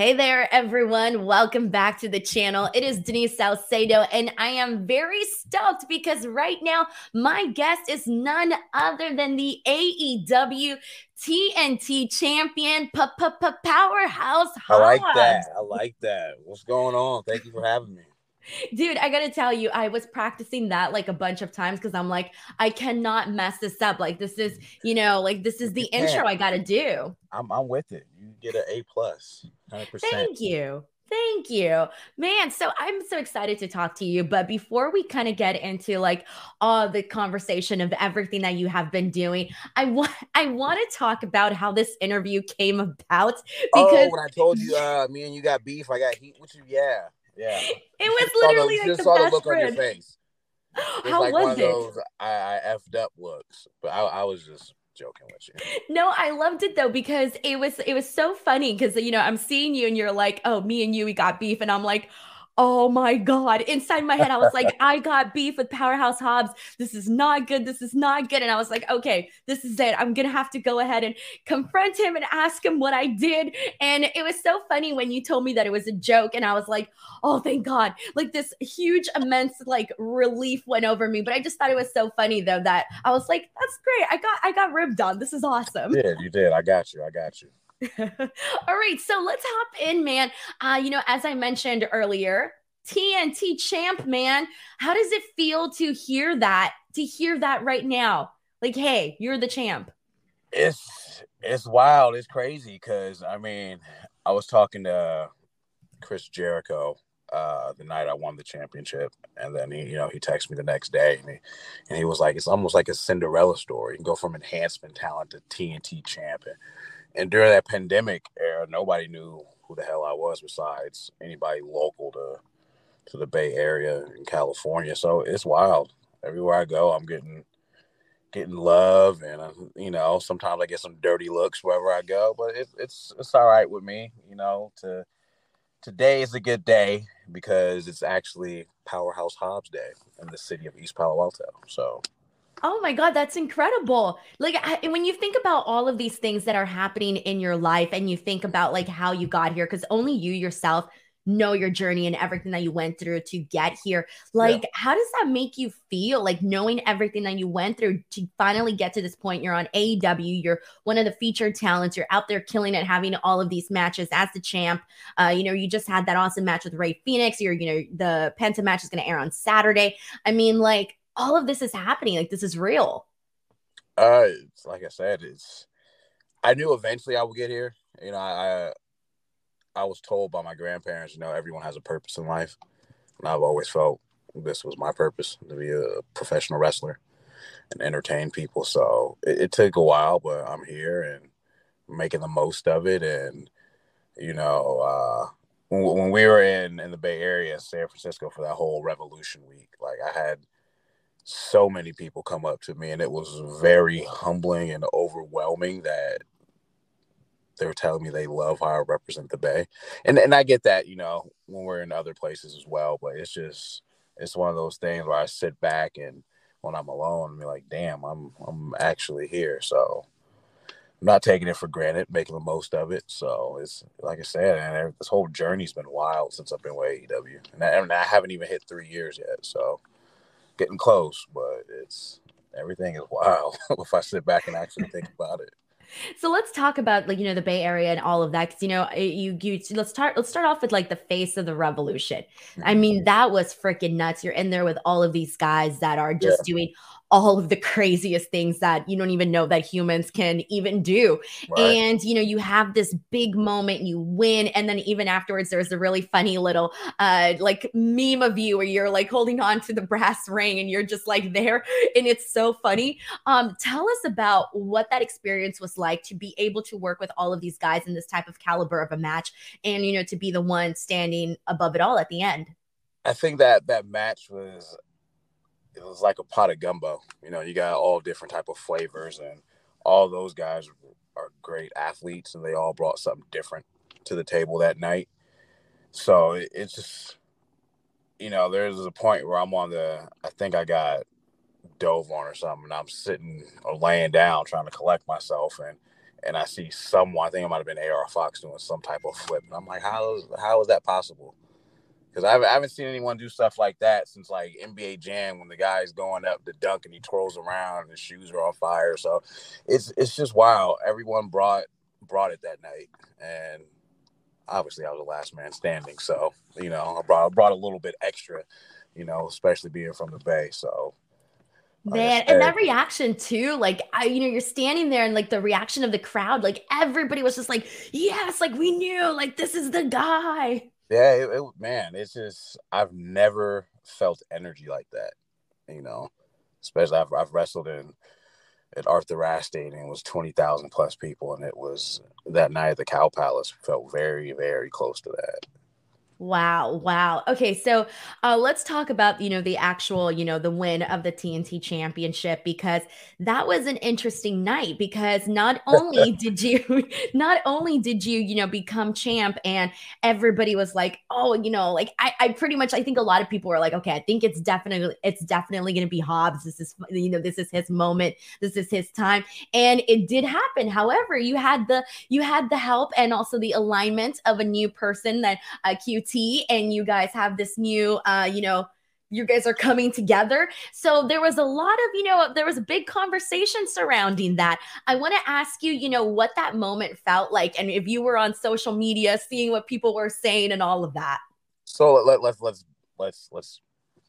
Hey there, everyone. Welcome back to the channel. It is Denise Salcedo, and I am very stoked because right now my guest is none other than the AEW TNT champion, Powerhouse. I like that. I like that. What's going on? Thank you for having me. Dude, I gotta tell you, I was practicing that like a bunch of times because I'm like, I cannot mess this up. Like, this is, you know, like this is the intro I gotta do. I'm, I'm with it. You get an A plus. 100%. Thank you. Thank you, man. So I'm so excited to talk to you. But before we kind of get into like all the conversation of everything that you have been doing, I want I want to talk about how this interview came about. Because oh, when I told you, uh, me and you got beef, I got heat with you. Yeah, yeah. It was literally the, like the saw best the look friend. on your face. It How like was one of it? those I, I effed up looks, but I, I was just joking with you. No, I loved it though because it was it was so funny because you know I'm seeing you and you're like, oh, me and you we got beef, and I'm like, oh my god. Inside my head i was like i got beef with powerhouse hobbs. This is not good. This is not good. And i was like okay this is it. I'm gonna have to go ahead and confront him and ask him what i did. And it was so funny when you told me that it was a joke and i was like oh thank god. Like this huge immense like relief went over me but i just thought it was so funny though that i was like that's great. I got i got ribbed on. This is awesome. You did. You did. I got you. I got you All right, so let's hop in, man. Uh, you know, as I mentioned earlier, TNT champ, man. How does it feel to hear that? To hear that right now? Like, hey, you're the champ. It's it's wild. It's crazy because I mean, I was talking to Chris Jericho uh, the night I won the championship, and then he, you know, he texted me the next day, and he, and he was like, it's almost like a Cinderella story. You can go from enhancement talent to TNT champion and during that pandemic era, nobody knew who the hell I was besides anybody local to to the Bay Area in California. So it's wild. Everywhere I go, I'm getting getting love, and uh, you know, sometimes I get some dirty looks wherever I go, but it, it's it's all right with me. You know, to today is a good day because it's actually Powerhouse Hobbs Day in the city of East Palo Alto. So Oh my God, that's incredible. Like I, when you think about all of these things that are happening in your life and you think about like how you got here, because only you yourself know your journey and everything that you went through to get here. Like, yeah. how does that make you feel? Like knowing everything that you went through to finally get to this point. You're on AEW, you're one of the featured talents, you're out there killing it, having all of these matches as the champ. Uh, you know, you just had that awesome match with Rey Fenix. You're, you know, the Penta match is gonna air on Saturday. I mean, like all of this is happening. Like this is real. Uh, like I said, it's. I knew eventually I would get here. You know, I, I was told by my grandparents, you know, everyone has a purpose in life, and I've always felt this was my purpose to be a professional wrestler and entertain people. So it, it took a while, but I'm here and making the most of it. And you know, uh, when, when we were in in the Bay Area, San Francisco, for that whole Revolution Week, like I had so many people come up to me and it was very humbling and overwhelming that they were telling me they love how I represent the Bay. And and I get that, you know, when we're in other places as well, but it's just it's one of those things where I sit back and when I'm alone, I'm like, damn, I'm I'm actually here. So I'm not taking it for granted, making the most of it. So it's like I said, and this whole journey's been wild since I've been with AEW, and I, and I haven't even hit three years yet. So getting close, but it's everything is wild if I sit back and actually think about it. So let's talk about like you know the Bay Area and all of that because you know you you let's start let's start off with like the face of the revolution. I mean mm-hmm. that was freaking nuts. You're in there with all of these guys that are just yeah. doing all of the craziest things that you don't even know that humans can even do. Right. And you know, you have this big moment, you win, and then even afterwards, there's a really funny little uh like meme of you where you're like holding on to the brass ring and you're just like there, and it's so funny. Um, tell us about what that experience was like to be able to work with all of these guys in this type of caliber of a match, and you know, to be the one standing above it all at the end. I think that that match was it was like a pot of gumbo. You know, you got all different type of flavors, and all those guys are great athletes, and they all brought something different to the table that night. So it, it's just, you know, there's a point where I'm on the, I think I got dove on or something, and I'm sitting or laying down trying to collect myself, and and I see someone. I think it might have been AR Fox doing some type of flip, and I'm like, how is how is that possible? Because I, I haven't seen anyone do stuff like that since like NBA Jam when the guy's going up to dunk and he twirls around and his shoes are on fire. So it's it's just wild. Everyone brought brought it that night, and obviously I was the last man standing. So you know I brought I brought a little bit extra, you know, especially being from the Bay. So Man, and that reaction too, like I, you know, you're standing there and like the reaction of the crowd, like everybody was just like, "Yes, like we knew, like this is the guy." Yeah, it, it, man, it's just I've never felt energy like that. You know, especially I've, I've wrestled in at Arthur Ashe Stadium was twenty thousand plus people, and it was that night at the Cow Palace felt very, very close to that. Wow, wow. Okay, so uh, let's talk about you know the actual you know the win of the TNT Championship because that was an interesting night because not only did you not only did you you know become champ and everybody was like oh you know like I, I pretty much I think a lot of people were like okay I think it's definitely it's definitely going to be Hobbs. This is you know this is his moment. This is his time. And it did happen. However you had the you had the help and also the alignment of a new person that uh, QT and you guys have this new, uh, you know, you guys are coming together. So there was a lot of, you know, there was a big conversation surrounding that. I want to ask you, you know, what that moment felt like and if you were on social media seeing what people were saying and all of that. So let, let's let's let's let's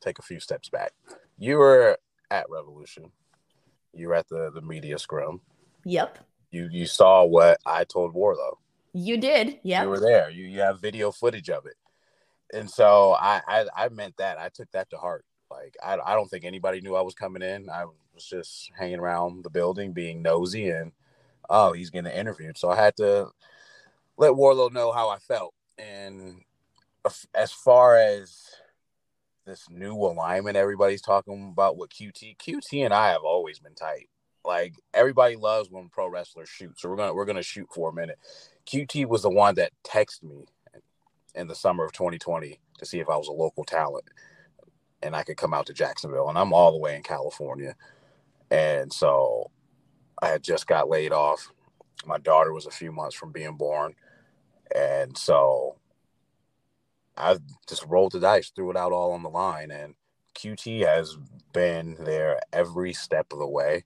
take a few steps back. You were at Revolution. You were at the the media scrum. Yep. You you saw what I told Wardlow. You did. Yeah. You were there. You you have video footage of it and so I, I, I meant that. I took that to heart. Like I I don't think anybody knew I was coming in. I was just hanging around the building, being nosy, and oh, he's getting interviewed. So I had to let Wardlow know how I felt. And as far as this new alignment everybody's talking about with QT, QT and I have always been tight. Like everybody loves when pro wrestlers shoot. So we're gonna we're gonna shoot for a minute. QT was the one that texted me in the summer of 2020 to see if I was a local talent and I could come out to Jacksonville. And I'm all the way in California. And so I had just got laid off. My daughter was a few months from being born. And so I just rolled the dice, threw it out all on the line. And QT has been there every step of the way.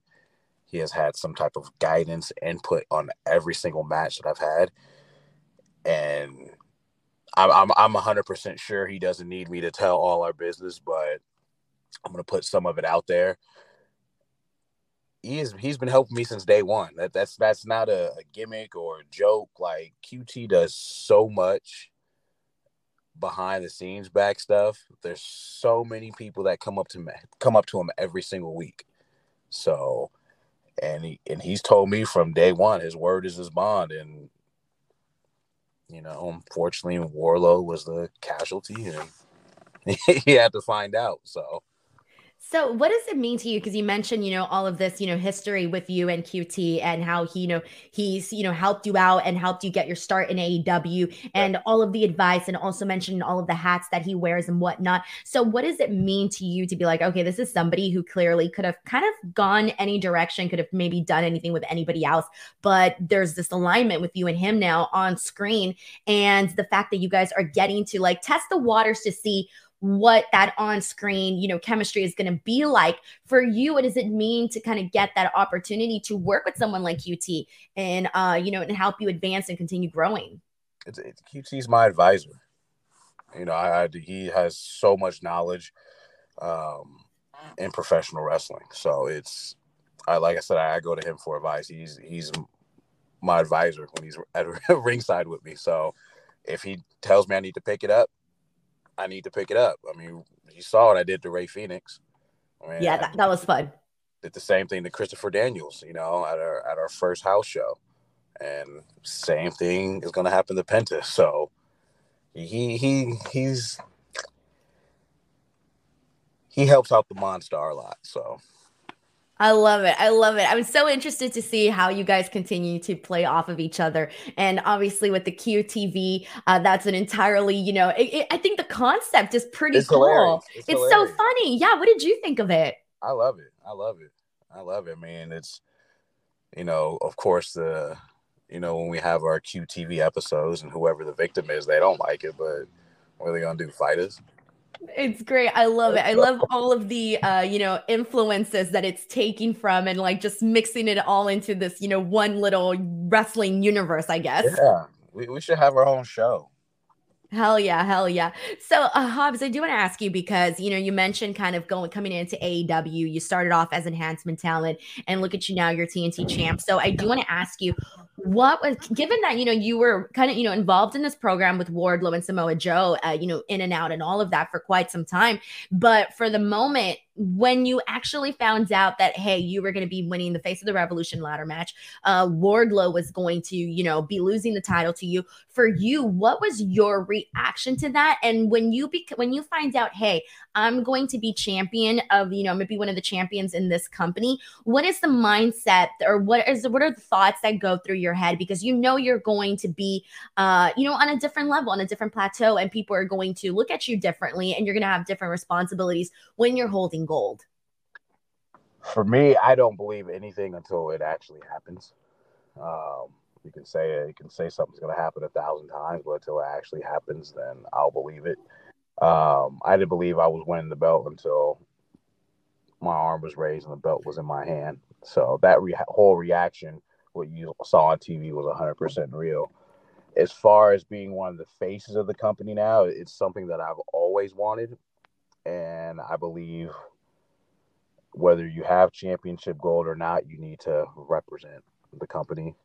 He has had some type of guidance, input on every single match that I've had. And I'm I'm I'm 100% sure he doesn't need me to tell all our business, but I'm gonna put some of it out there. He is, he's been helping me since day one. That that's that's not a, a gimmick or a joke. Like QT does so much behind the scenes back stuff. There's so many people that come up to me, come up to him every single week. So, and he and he's told me from day one, his word is his bond, and you know, unfortunately, Wardlow was the casualty, and he had to find out. So so, what does it mean to you? Because you mentioned, you know, all of this, you know, history with you and QT and how he, you know, he's, you know, helped you out and helped you get your start in AEW and yeah. all of the advice and also mentioned all of the hats that he wears and whatnot. So, what does it mean to you to be like, okay, this is somebody who clearly could have kind of gone any direction, could have maybe done anything with anybody else, but there's this alignment with you and him now on screen. And the fact that you guys are getting to like test the waters to see what that on-screen you know chemistry is going to be like for you. What does it mean to kind of get that opportunity to work with someone like qt and uh you know and help you advance and continue growing? It's, it's qt's my advisor. You know I, I, he has so much knowledge um in professional wrestling. So it's i like i said I, I go to him for advice. He's he's my advisor when he's at ringside with me. So if he tells me i need to pick it up I need to pick it up. I mean, you saw what I did to Rey Fenix. I mean, yeah, that, that was fun. Did the same thing to Christopher Daniels, you know, at our at our first house show, and same thing is going to happen to Penta. So he he he's he helps out the monster a lot. So I love it. I love it. I'm so interested to see how you guys continue to play off of each other. And obviously, with the QTV, uh, that's an entirely, you know, it, it, I think the concept is pretty it's cool. It's, it's so funny. Yeah. What did you think of it? I love it. I love it. I love it, man. It's, you know, of course, the you know, when we have our QTV episodes and whoever the victim is, they don't like it, but what are they gonna do? Fight us? It's great. I love it. I love all of the uh, you know, influences that it's taking from and like just mixing it all into this, you know, one little wrestling universe, I guess. Yeah. We, we should have our own show. Hell yeah, hell yeah. So, uh, Hobbs, I do want to ask you because you know you mentioned kind of going coming into AEW. You started off as enhancement talent, and look at you now, you're TNT champ. So, I do want to ask you, what was given that you know you were kind of you know involved in this program with Wardlow and Samoa Joe, uh, you know, in and out and all of that for quite some time, but for the moment when you actually found out that hey you were going to be winning the face of the revolution ladder match uh wardlow was going to you know be losing the title to you for you what was your reaction to that? And when you be when you find out hey i'm going to be champion of you know maybe one of the champions in this company what is the mindset or what is what are the thoughts that go through your head? Because you know you're going to be uh you know on a different level on a different plateau and people are going to look at you differently and you're going to have different responsibilities when you're holding gold? For me, I don't believe anything until it actually happens. Um, you can say you can say something's going to happen a thousand times, but until it actually happens, then I'll believe it. Um, I didn't believe I was winning the belt until my arm was raised and the belt was in my hand. So that re- whole reaction, what you saw on TV, was 100% real. As far as being one of the faces of the company now, it's something that I've always wanted. And I believe whether you have championship gold or not, you need to represent the company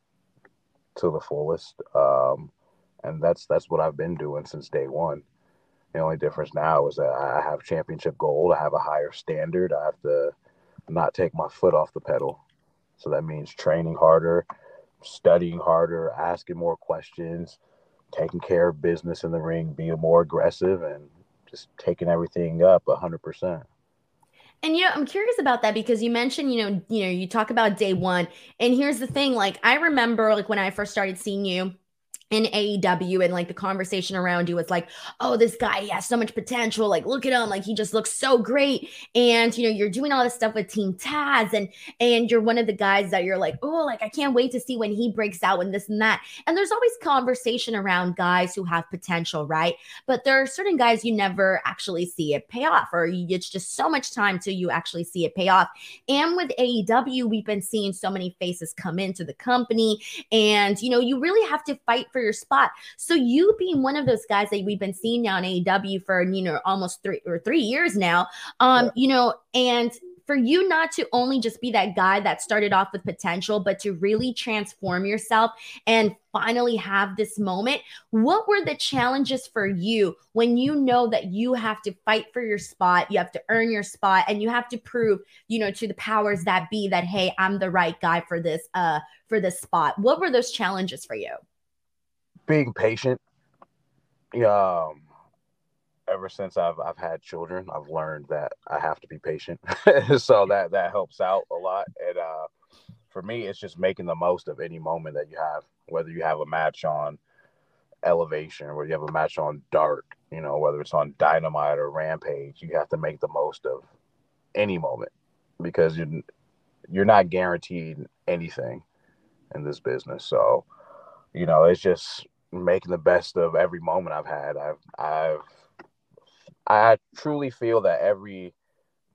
to the fullest. Um, and that's that's what I've been doing since day one. The only difference now is that I have championship gold. I have a higher standard. I have to not take my foot off the pedal. So that means training harder, studying harder, asking more questions, taking care of business in the ring, being more aggressive, and just taking everything up a hundred percent. And you know, I'm curious about that because you mentioned, you know, you know, you talk about day one, and here's the thing: like, I remember, like, when I first started seeing you in AEW and like the conversation around you was like, oh, this guy, he has so much potential. Like, look at him. Like, he just looks so great. And you know, you're doing all this stuff with Team Taz, and and you're one of the guys that you're like, oh, like I can't wait to see when he breaks out and this and that. And there's always conversation around guys who have potential, right? But there are certain guys you never actually see it pay off, or it's just so much time till you actually see it pay off. And with AEW, we've been seeing so many faces come into the company, and you know, you really have to fight for for your spot. So you being one of those guys that we've been seeing now in AEW for you know almost three or three years now, um, yeah. you know, and for you not to only just be that guy that started off with potential, but to really transform yourself and finally have this moment. What were the challenges for you when you know that you have to fight for your spot, you have to earn your spot, and you have to prove, you know, to the powers that be that hey, I'm the right guy for this uh for this spot. What were those challenges for you? Being patient. Um, ever since I've I've had children, I've learned that I have to be patient. so that that helps out a lot. And uh, for me, it's just making the most of any moment that you have, whether you have a match on elevation or you have a match on dark, you know, whether it's on dynamite or rampage, you have to make the most of any moment because you you're not guaranteed anything in this business. So, you know, it's just making the best of every moment I've had. I've I've I truly feel that every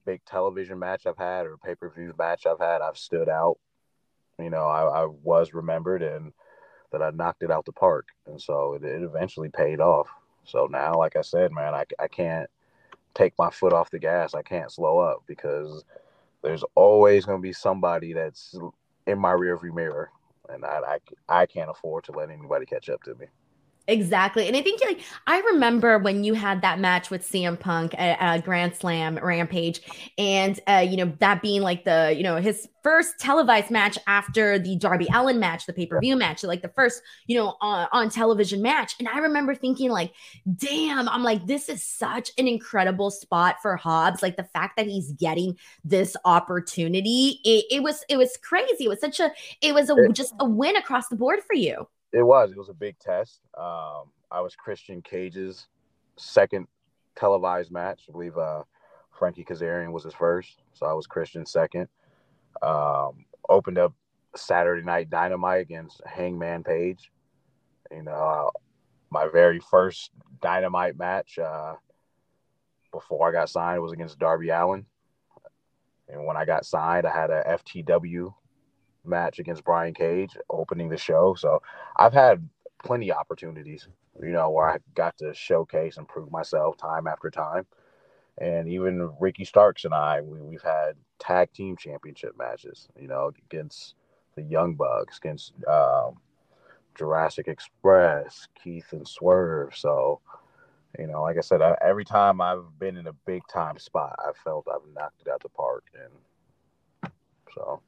big television match I've had or pay per view match I've had, I've stood out. You know, I, I, was remembered and that I knocked it out the park, and so it, it eventually paid off. So now, like I said, man, I I can't take my foot off the gas. I can't slow up because there's always going to be somebody that's in my rearview mirror and I, I I can't afford to let anybody catch up to me. Exactly. And I think like I remember when you had that match with CM Punk at, at Grand Slam Rampage and uh you know that being like the you know his first televised match after the Darby Allin match, the pay-per-view match, like the first, you know, on, on television match. And I remember thinking like, damn, I'm like this is such an incredible spot for Hobbs. Like the fact that he's getting this opportunity, it, it was it was crazy. It was such a it was a just a win across the board for you. It was. It was a big test. Um, I was Christian Cage's second televised match. I believe uh, Frankie Kazarian was his first, so I was Christian second. Um, opened up Saturday Night Dynamite against Hangman Page. You know, uh, my very first Dynamite match uh, before I got signed was against Darby Allin. And when I got signed, I had a FTW match against Brian Cage opening the show. So I've had plenty of opportunities, you know, where I got to showcase and prove myself time after time. And even Ricky Starks and I, we, we've had tag team championship matches, you know, against the Young Bucks, against um, Jurassic Express, Keith and Swerve. So, you know, like I said, I, every time I've been in a big time spot, I felt I've knocked it out the park. And so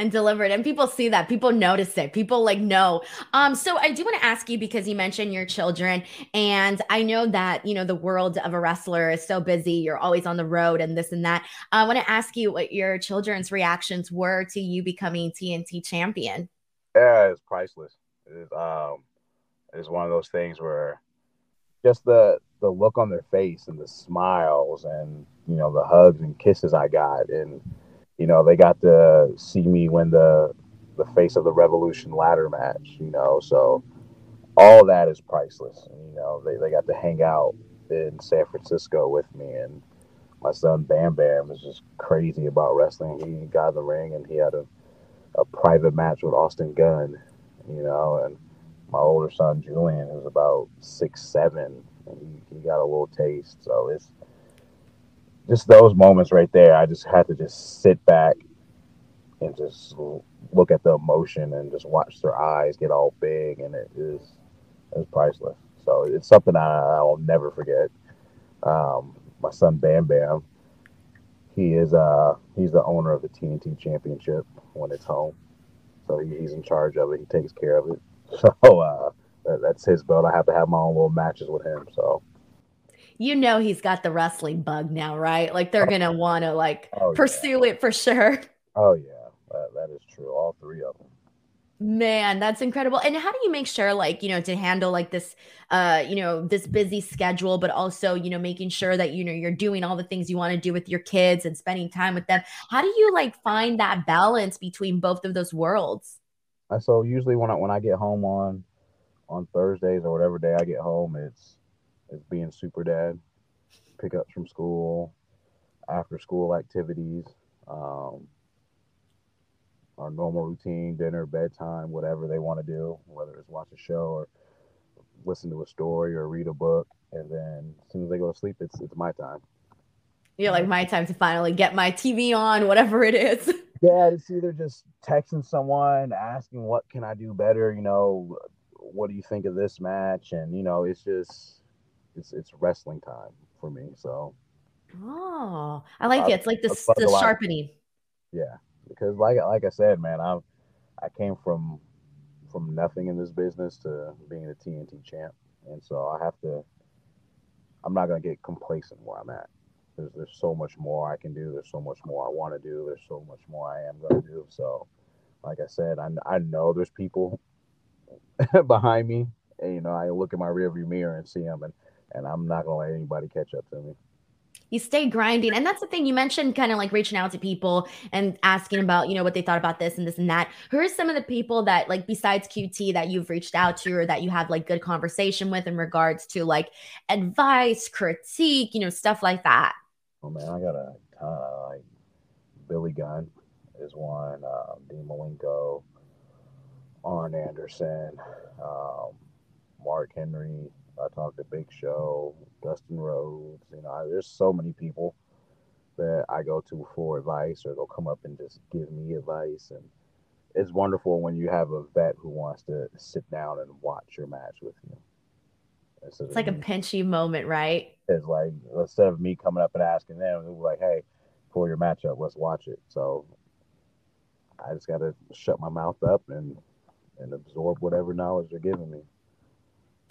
and delivered and people see that. People notice it. People like know. Um so i do want to ask you because you mentioned your children and i know that you know the world of a wrestler is so busy. You're always on the road and this and that. I want to ask you what your children's reactions were to you becoming tnt champion. Yeah it's priceless. It's um it's one of those things where just the the look on their face and the smiles and you know the hugs and kisses i got and you know, they got to see me win the the face of the revolution ladder match, you know, so all that is priceless. You know, they, they got to hang out in San Francisco with me and my son Bam Bam is just crazy about wrestling. He got in the ring and he had a, a private match with Austin Gunn, you know, and my older son Julian, who's about six seven, and he, he got a little taste. So it's just those moments right there, I just had to just sit back and just look at the emotion and just watch their eyes get all big, and it is it's priceless. So it's something I, will never forget. Um, my son Bam Bam, he is uh he's the owner of the TNT Championship when it's home, so he, he's in charge of it. He takes care of it. So uh, that, that's his belt. I have to have my own little matches with him. So you know he's got the wrestling bug now, right? Like they're gonna want to like oh, pursue yeah. it for sure. Oh yeah, that, that is true. All three of them. Man, that's incredible. And how do you make sure, like, you know, to handle like this, uh, you know, this busy schedule, but also, you know, making sure that you know you're doing all the things you want to do with your kids and spending time with them. How do you like find that balance between both of those worlds? So usually when I when I get home on on Thursdays or whatever day I get home, it's as being super dad, pickups from school, after school activities, um, our normal routine, dinner, bedtime, whatever they want to do, whether it's watch a show or listen to a story or read a book. And then as soon as they go to sleep, it's it's my time. You're like my time to finally get my TV on, whatever it is. Yeah, it's either just texting someone, asking what can I do better, you know, what do you think of this match? And you know, it's just it's it's wrestling time for me. So Oh, I like I, it. It's like the, the sharpening. Yeah, because like like I said, man, I I came from from nothing in this business to being a TNT champ, and so I have to. I'm not gonna get complacent where I'm at. There's there's so much more I can do. There's so much more I want to do. There's so much more I am gonna do. So, like I said, I I know there's people behind me, and you know I look in my rearview mirror and see them, and and I'm not gonna let anybody catch up to me. You stay grinding, and that's the thing you mentioned, kind of like reaching out to people and asking about, you know, what they thought about this and this and that. Who are some of the people that, like, besides QT, that you've reached out to or that you have like good conversation with in regards to like advice, critique, you know, stuff like that? Oh man, I got a ton of like Billy Gunn is one, uh, Dean Malenko, Arn Anderson, um, Mark Henry, I talked to Big Show, Dustin Rhodes. You know, I, there's so many people that I go to for advice, or they'll come up and just give me advice. And it's wonderful when you have a vet who wants to sit down and watch your match with you. Instead it's like a pinchy moment, right? It's like instead of me coming up and asking them, they're like, "Hey, pull your match up, let's watch it." So I just got to shut my mouth up and and absorb whatever knowledge they're giving me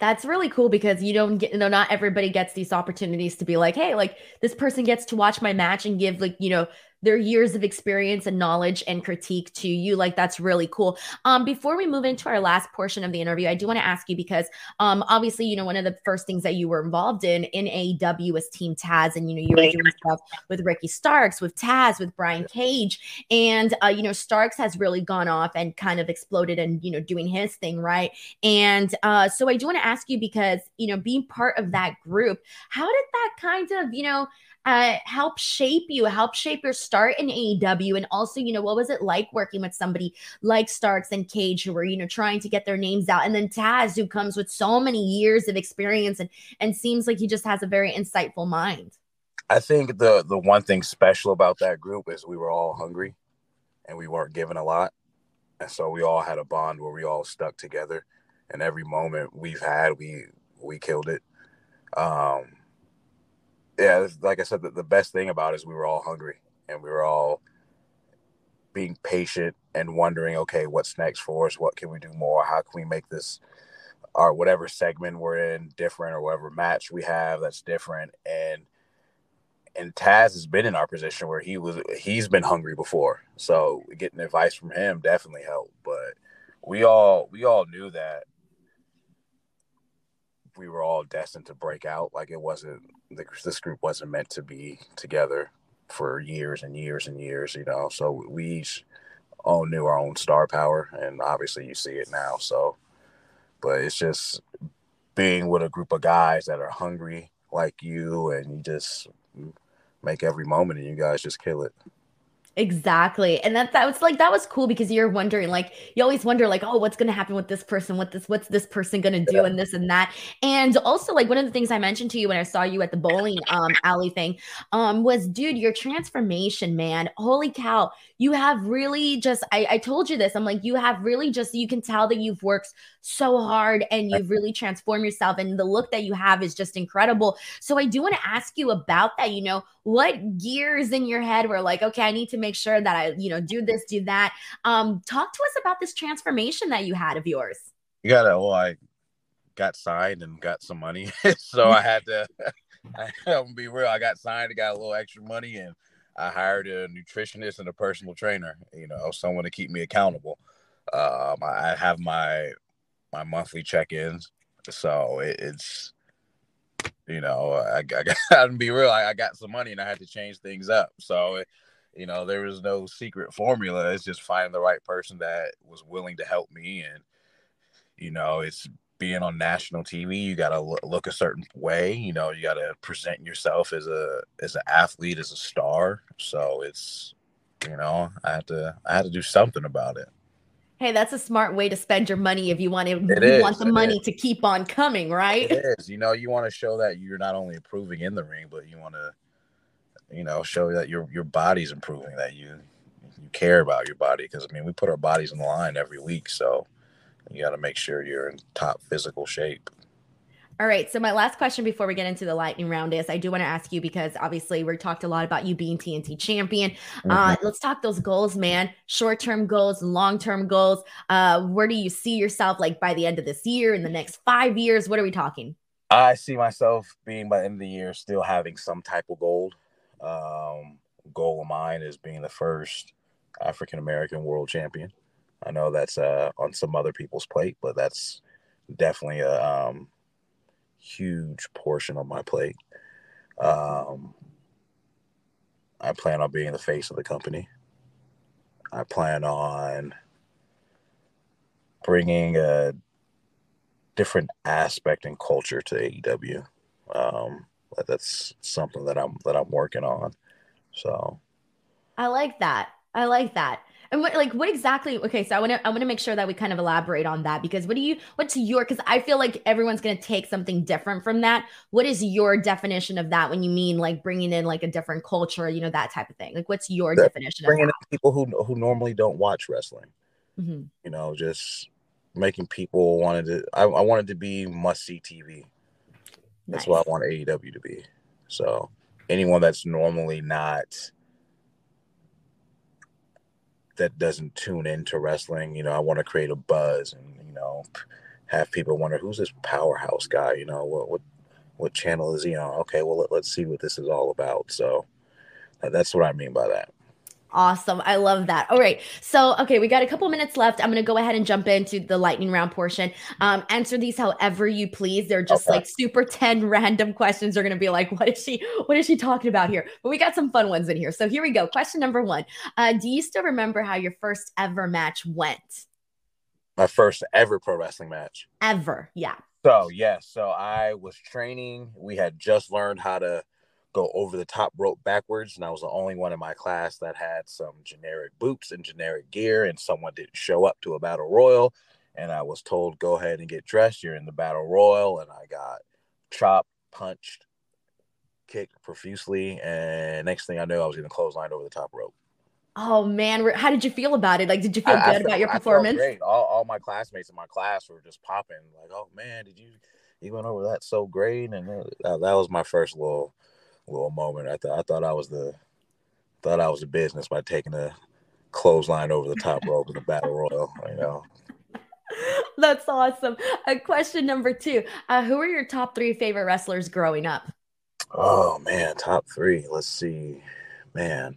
that's really cool because you don't get you know not everybody gets these opportunities to be like hey like this person gets to watch my match and give like you know their years of experience and knowledge and critique to you. Like that's really cool. Um, before we move into our last portion of the interview, I do want to ask you because um, obviously, you know, one of the first things that you were involved in in AEW was Team Taz, and you know, you were doing stuff with Ricky Starks, with Taz, with Brian Cage, and uh, you know, Starks has really gone off and kind of exploded and you know, doing his thing, right? And uh, so I do want to ask you because you know, being part of that group, how did that kind of you know uh, help shape you, help shape your start in AEW? And also, you know, what was it like working with somebody like Starks and Cage who were, you know, trying to get their names out? And then Taz, who comes with so many years of experience and, and seems like he just has a very insightful mind. I think the the one thing special about that group is we were all hungry and we weren't given a lot. And so we all had a bond where we all stuck together. And every moment we've had, we we killed it. Um, yeah, like I said, the, the best thing about it is we were all hungry and we were all being patient and wondering, okay, what's next for us? What can we do more? How can we make this or whatever segment we're in different or whatever match we have that's different? And and Taz has been in our position where he was he's been hungry before. So getting advice from him definitely helped. But we all we all knew that we were all destined to break out. Like it wasn't this group wasn't meant to be together for years and years and years, you know. So we each all knew our own star power, and obviously you see it now. So, but it's just being with a group of guys that are hungry like you, and you just make every moment, and you guys just kill it. Exactly. And that that was like that was cool because you're wondering like you always wonder like oh what's going to happen with this person what this what's this person going to do yeah. and this and that. And also like one of the things I mentioned to you when I saw you at the bowling um alley thing um was dude your transformation man. Holy cow. You have really just I I told you this. I'm like you have really just you can tell that you've worked so hard and you've really transformed yourself and the look that you have is just incredible. So I do want to ask you about that, you know, what gears in your head were like okay, I need to make sure that I, you know, do this, do that. Um, talk to us about this transformation that you had of yours. You got to, well, I got signed and got some money. so I had to, I, am gonna be real. I got signed, I got a little extra money, and I hired a nutritionist and a personal trainer, you know, someone to keep me accountable. Um, I have my, my monthly check-ins. So it, it's, you know, I, I got to be real. I, I, got some money and I had to change things up. So it, you know, there was no secret formula. It's just finding the right person that was willing to help me. And, you know, it's being on national TV. You got to look a certain way. You know, you got to present yourself as a as an athlete, as a star. So it's, you know, I had to I had to do something about it. Hey, that's a smart way to spend your money if you want to. It you is, want the money is. to keep on coming, right? It is. You know, you want to show that you're not only improving in the ring, but you want to you know, show that your your body's improving, that you you care about your body. Because I mean, we put our bodies on the line every week, so you got to make sure you're in top physical shape. All right. So my last question before we get into the lightning round is I do want to ask you because obviously we talked a lot about you being TNT champion. Uh, mm-hmm. Uh, let's talk those goals, man. Short term goals, long term goals. Uh, where do you see yourself like by the end of this year, in the next five years? What are we talking? I see myself being by the end of the year still having some type of gold um, goal of mine is being the first African American world champion. I know that's uh, on some other people's plate, but that's definitely a um, huge portion of my plate. Um, I plan on being the face of the company. I plan on bringing a different aspect and culture to AEW. Um, that's something that I'm that I'm working on. So I like that. I like that. And what like what exactly okay, so I want to I want to make sure that we kind of elaborate on that because what do you what's your cuz I feel like everyone's going to take something different from that. What is your definition of that when you mean like bringing in like a different culture, you know, that type of thing? Like what's your that definition bringing in people who who normally don't watch wrestling. Mm-hmm. You know, just making people wanted to I, I wanted to be must see TV. That's nice. what I want AEW to be. So anyone that's normally not that doesn't tune into wrestling, you know, I want to create a buzz and you know have people wonder who's this powerhouse guy. You know what what what channel is he on? Okay, well let, us see what this is all about. So that's what I mean by that. Awesome. I love that. All right. So, okay, we got a couple minutes left. I'm going to go ahead and jump into the lightning round portion. Um, answer these however you please. They're just okay. like super 10 random questions. They're going to be like, what is she, what is she talking about here? But we got some fun ones in here. So here we go. Question number one. Uh, do you still remember how your first ever match went? My first ever pro wrestling match. Ever. Yeah. So, yes. Yeah, so I was training. We had just learned how to go over the top rope backwards. And I was the only one in my class that had some generic boots and generic gear. And someone didn't show up to a battle royal. And I was told, go ahead and get dressed. You're in the battle royal. And I got chopped, punched, kicked profusely. And next thing I know, I was getting clotheslined over the top rope. Oh man, how did you feel about it? Like, did you feel I, good I about your performance? great. All, all my classmates in my class were just popping, like, "Oh man, did you you went over that so great?" And uh, that, that was my first little little moment. I thought I thought I was the thought I was the business by taking a clothesline over the top rope in the battle royal. You know. That's awesome. Uh, question number two: uh, Who are your top three favorite wrestlers growing up? Oh man, top three. Let's see, man.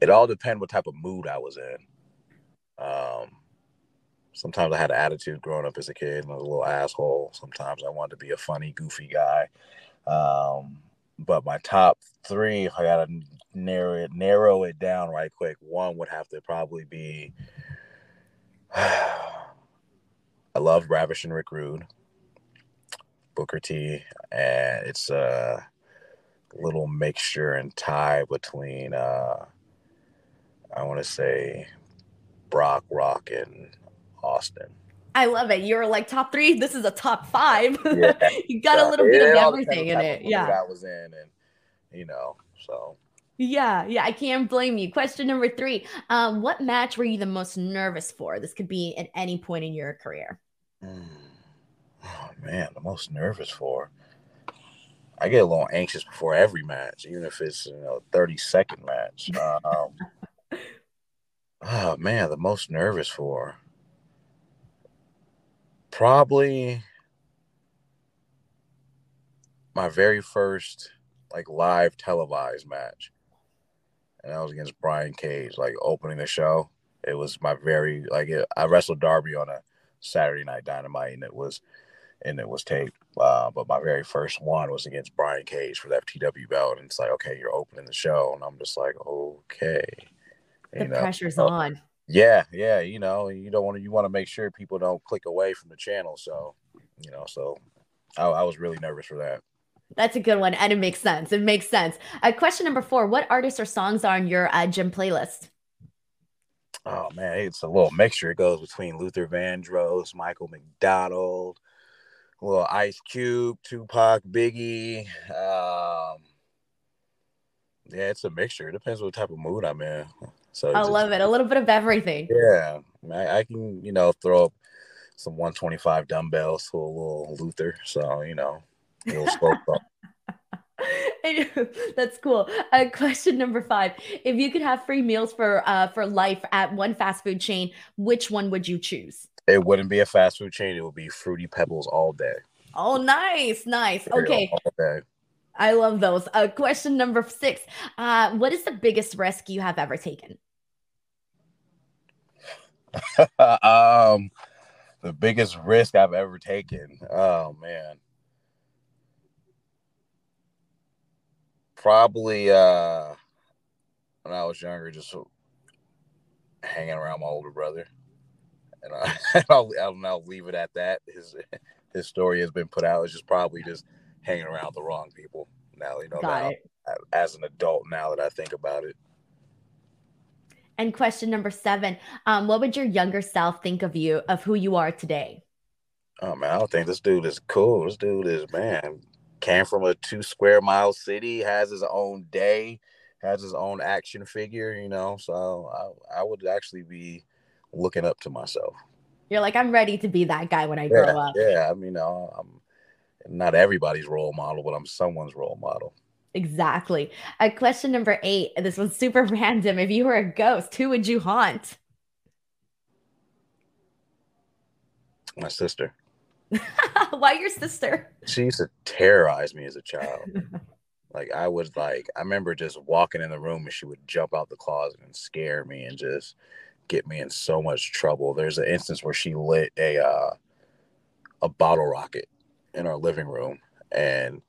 It all depends what type of mood I was in. Um, sometimes I had an attitude growing up as a kid and I was a little asshole. Sometimes I wanted to be a funny, goofy guy. Um, but my top three, I gotta narrow it narrow it down right quick. One would have to probably be I love Ravishing Rick Rude, Booker T, and it's a little mixture and tie between uh I want to say Brock, Rock, and Austin. I love it. You're like top three. This is a top five. Yeah. you got a little bit of everything in it. Yeah. I was in, and you know, so. Yeah, yeah, I can't blame you. Question number three: um, What match were you the most nervous for? This could be at any point in your career. Mm. Oh man, the most nervous for. I get a little anxious before every match, even if it's you know thirty second match. Um, oh man, the most nervous for probably my very first like live televised match. And that was against Brian Cage, like opening the show. It was my very like it, I wrestled Darby on a Saturday night dynamite and it was and it was taped. Uh, but my very first one was against Brian Cage for the FTW belt. And it's like, okay, you're opening the show. And I'm just like, okay. The know? pressure's on. Yeah, yeah, you know, you don't want to. You want to make sure people don't click away from the channel. So, you know, so I, I was really nervous for that. That's a good one, and it makes sense. It makes sense. Uh, question number four: What artists or songs are on your uh, gym playlist? Oh man, it's a little mixture. It goes between Luther Vandross, Michael McDonald, little Ice Cube, Tupac, Biggie. Um, yeah, it's a mixture. It depends what type of mood I'm in. So I just, love it. A little bit of everything. Yeah, I, I, can you know throw up some 125 dumbbells to a little Luther. So you know, a little scope That's cool. Uh, question number five: If you could have free meals for uh, for life at one fast food chain, which one would you choose? It wouldn't be a fast food chain. It would be Fruity Pebbles all day. Oh, nice, nice. Okay. I love those. Uh, question number six. Uh, what is the biggest risk you have ever taken? um, the biggest risk I've ever taken. Oh man. Probably uh when I was younger, just hanging around my older brother. And I, I'll, I'll, I'll leave it at that. His his story has been put out. It's just probably just hanging around the wrong people. Now you know Got now, as an adult. Now that I think about it. And question number seven: um, What would your younger self think of you, of who you are today? Oh man, I don't think this dude is cool. This dude is man came from a two square mile city, has his own day, has his own action figure. You know, so I, I would actually be looking up to myself. You're like, I'm ready to be that guy when I grow up. Yeah, I mean, I'm not everybody's role model, but I'm someone's role model. Exactly. Uh, question number eight. This one's super random. If you were a ghost, who would you haunt? My sister. Why your sister? She used to terrorize me as a child. Like I was like, I remember just walking in the room and she would jump out the closet and scare me and just get me in so much trouble. There's an instance where she lit a uh, a bottle rocket in our living room and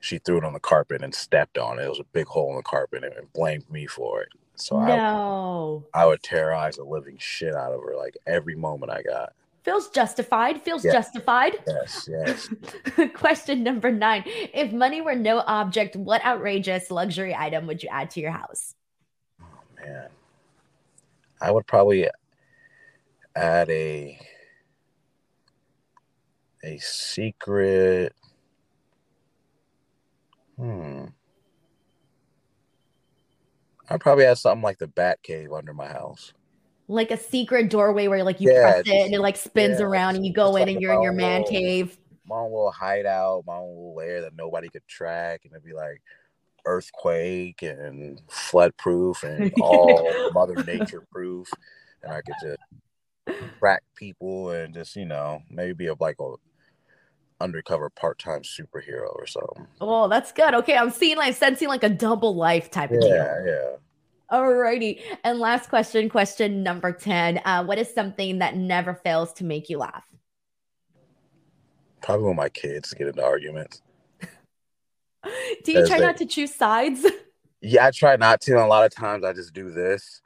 she threw it on the carpet and stepped on it. It was a big hole in the carpet and blamed me for it. So no. I, I would terrorize the living shit out of her like every moment I got. Feels justified. Feels yeah. justified. Yes, yes. Question number nine. If money were no object, what outrageous luxury item would you add to your house? Oh man. I would probably add a a secret. Hmm. I probably had something like the Bat Cave under my house. Like a secret doorway where like you yeah, press it and it like spins yeah, around and you go in like and you're in your man little, cave. My own little hideout, my own little lair that nobody could track, and it'd be like earthquake and flood proof and all mother nature proof. And I could just track people and just, you know, maybe be a like a undercover part-time superhero or something. Oh, that's good. Okay, I'm seeing like sensing like a double life type yeah, of deal. Yeah, yeah. Alrighty. And last question, question number 10. Uh, what is something that never fails to make you laugh? Probably when my kids get into arguments. do you try they, not to choose sides? Yeah, I try not to. And a lot of times I just do this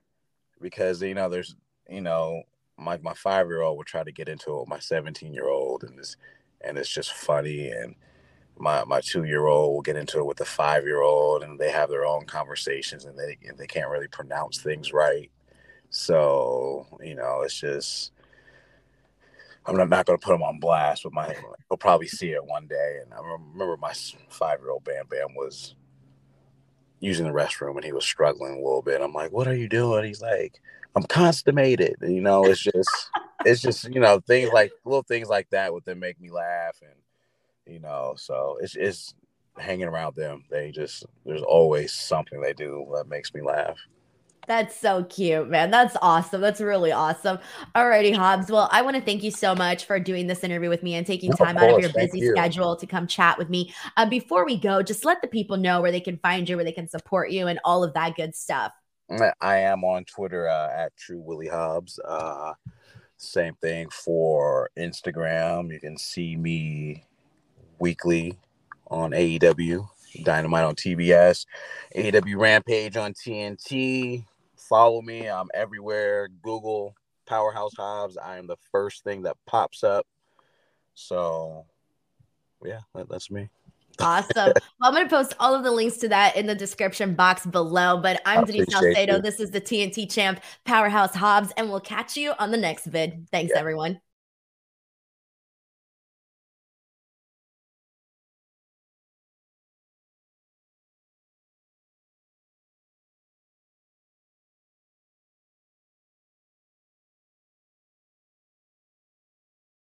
because you know, there's you know, my my five year old will try to get into it with my 17 year old and this and it's just funny and my my two year old will get into it with the five year old and they have their own conversations and they they can't really pronounce things right so you know it's just I'm not, not going to put them on blast, but my he'll probably see it one day. And I remember my five year old Bam Bam was using the restroom and he was struggling a little bit. I'm like, "What are you doing?" He's like, "I'm constipated." You know, it's just it's just you know things like little things like that would then make me laugh and you know so it's it's hanging around them they just there's always something they do that makes me laugh that's so cute, man. That's awesome. That's really awesome. Alrighty, Hobbs. Well, I want to thank you so much for doing this interview with me and taking time of out of your busy you. schedule to come chat with me. Uh, before we go, just let the people know where they can find you, where they can support you, and all of that good stuff. I am on Twitter uh, at True Willie Hobbs. Uh, same thing for Instagram. You can see me weekly on AEW, Dynamite on TBS, AEW Rampage on TNT. Follow me. I'm everywhere. Google Powerhouse Hobbs. I am the first thing that pops up. So, yeah, that, that's me. Awesome. well, I'm going to post all of the links to that in the description box below. But I'm Denise Salcedo. This is the TNT champ, Powerhouse Hobbs, and we'll catch you on the next vid. Thanks, yeah. everyone.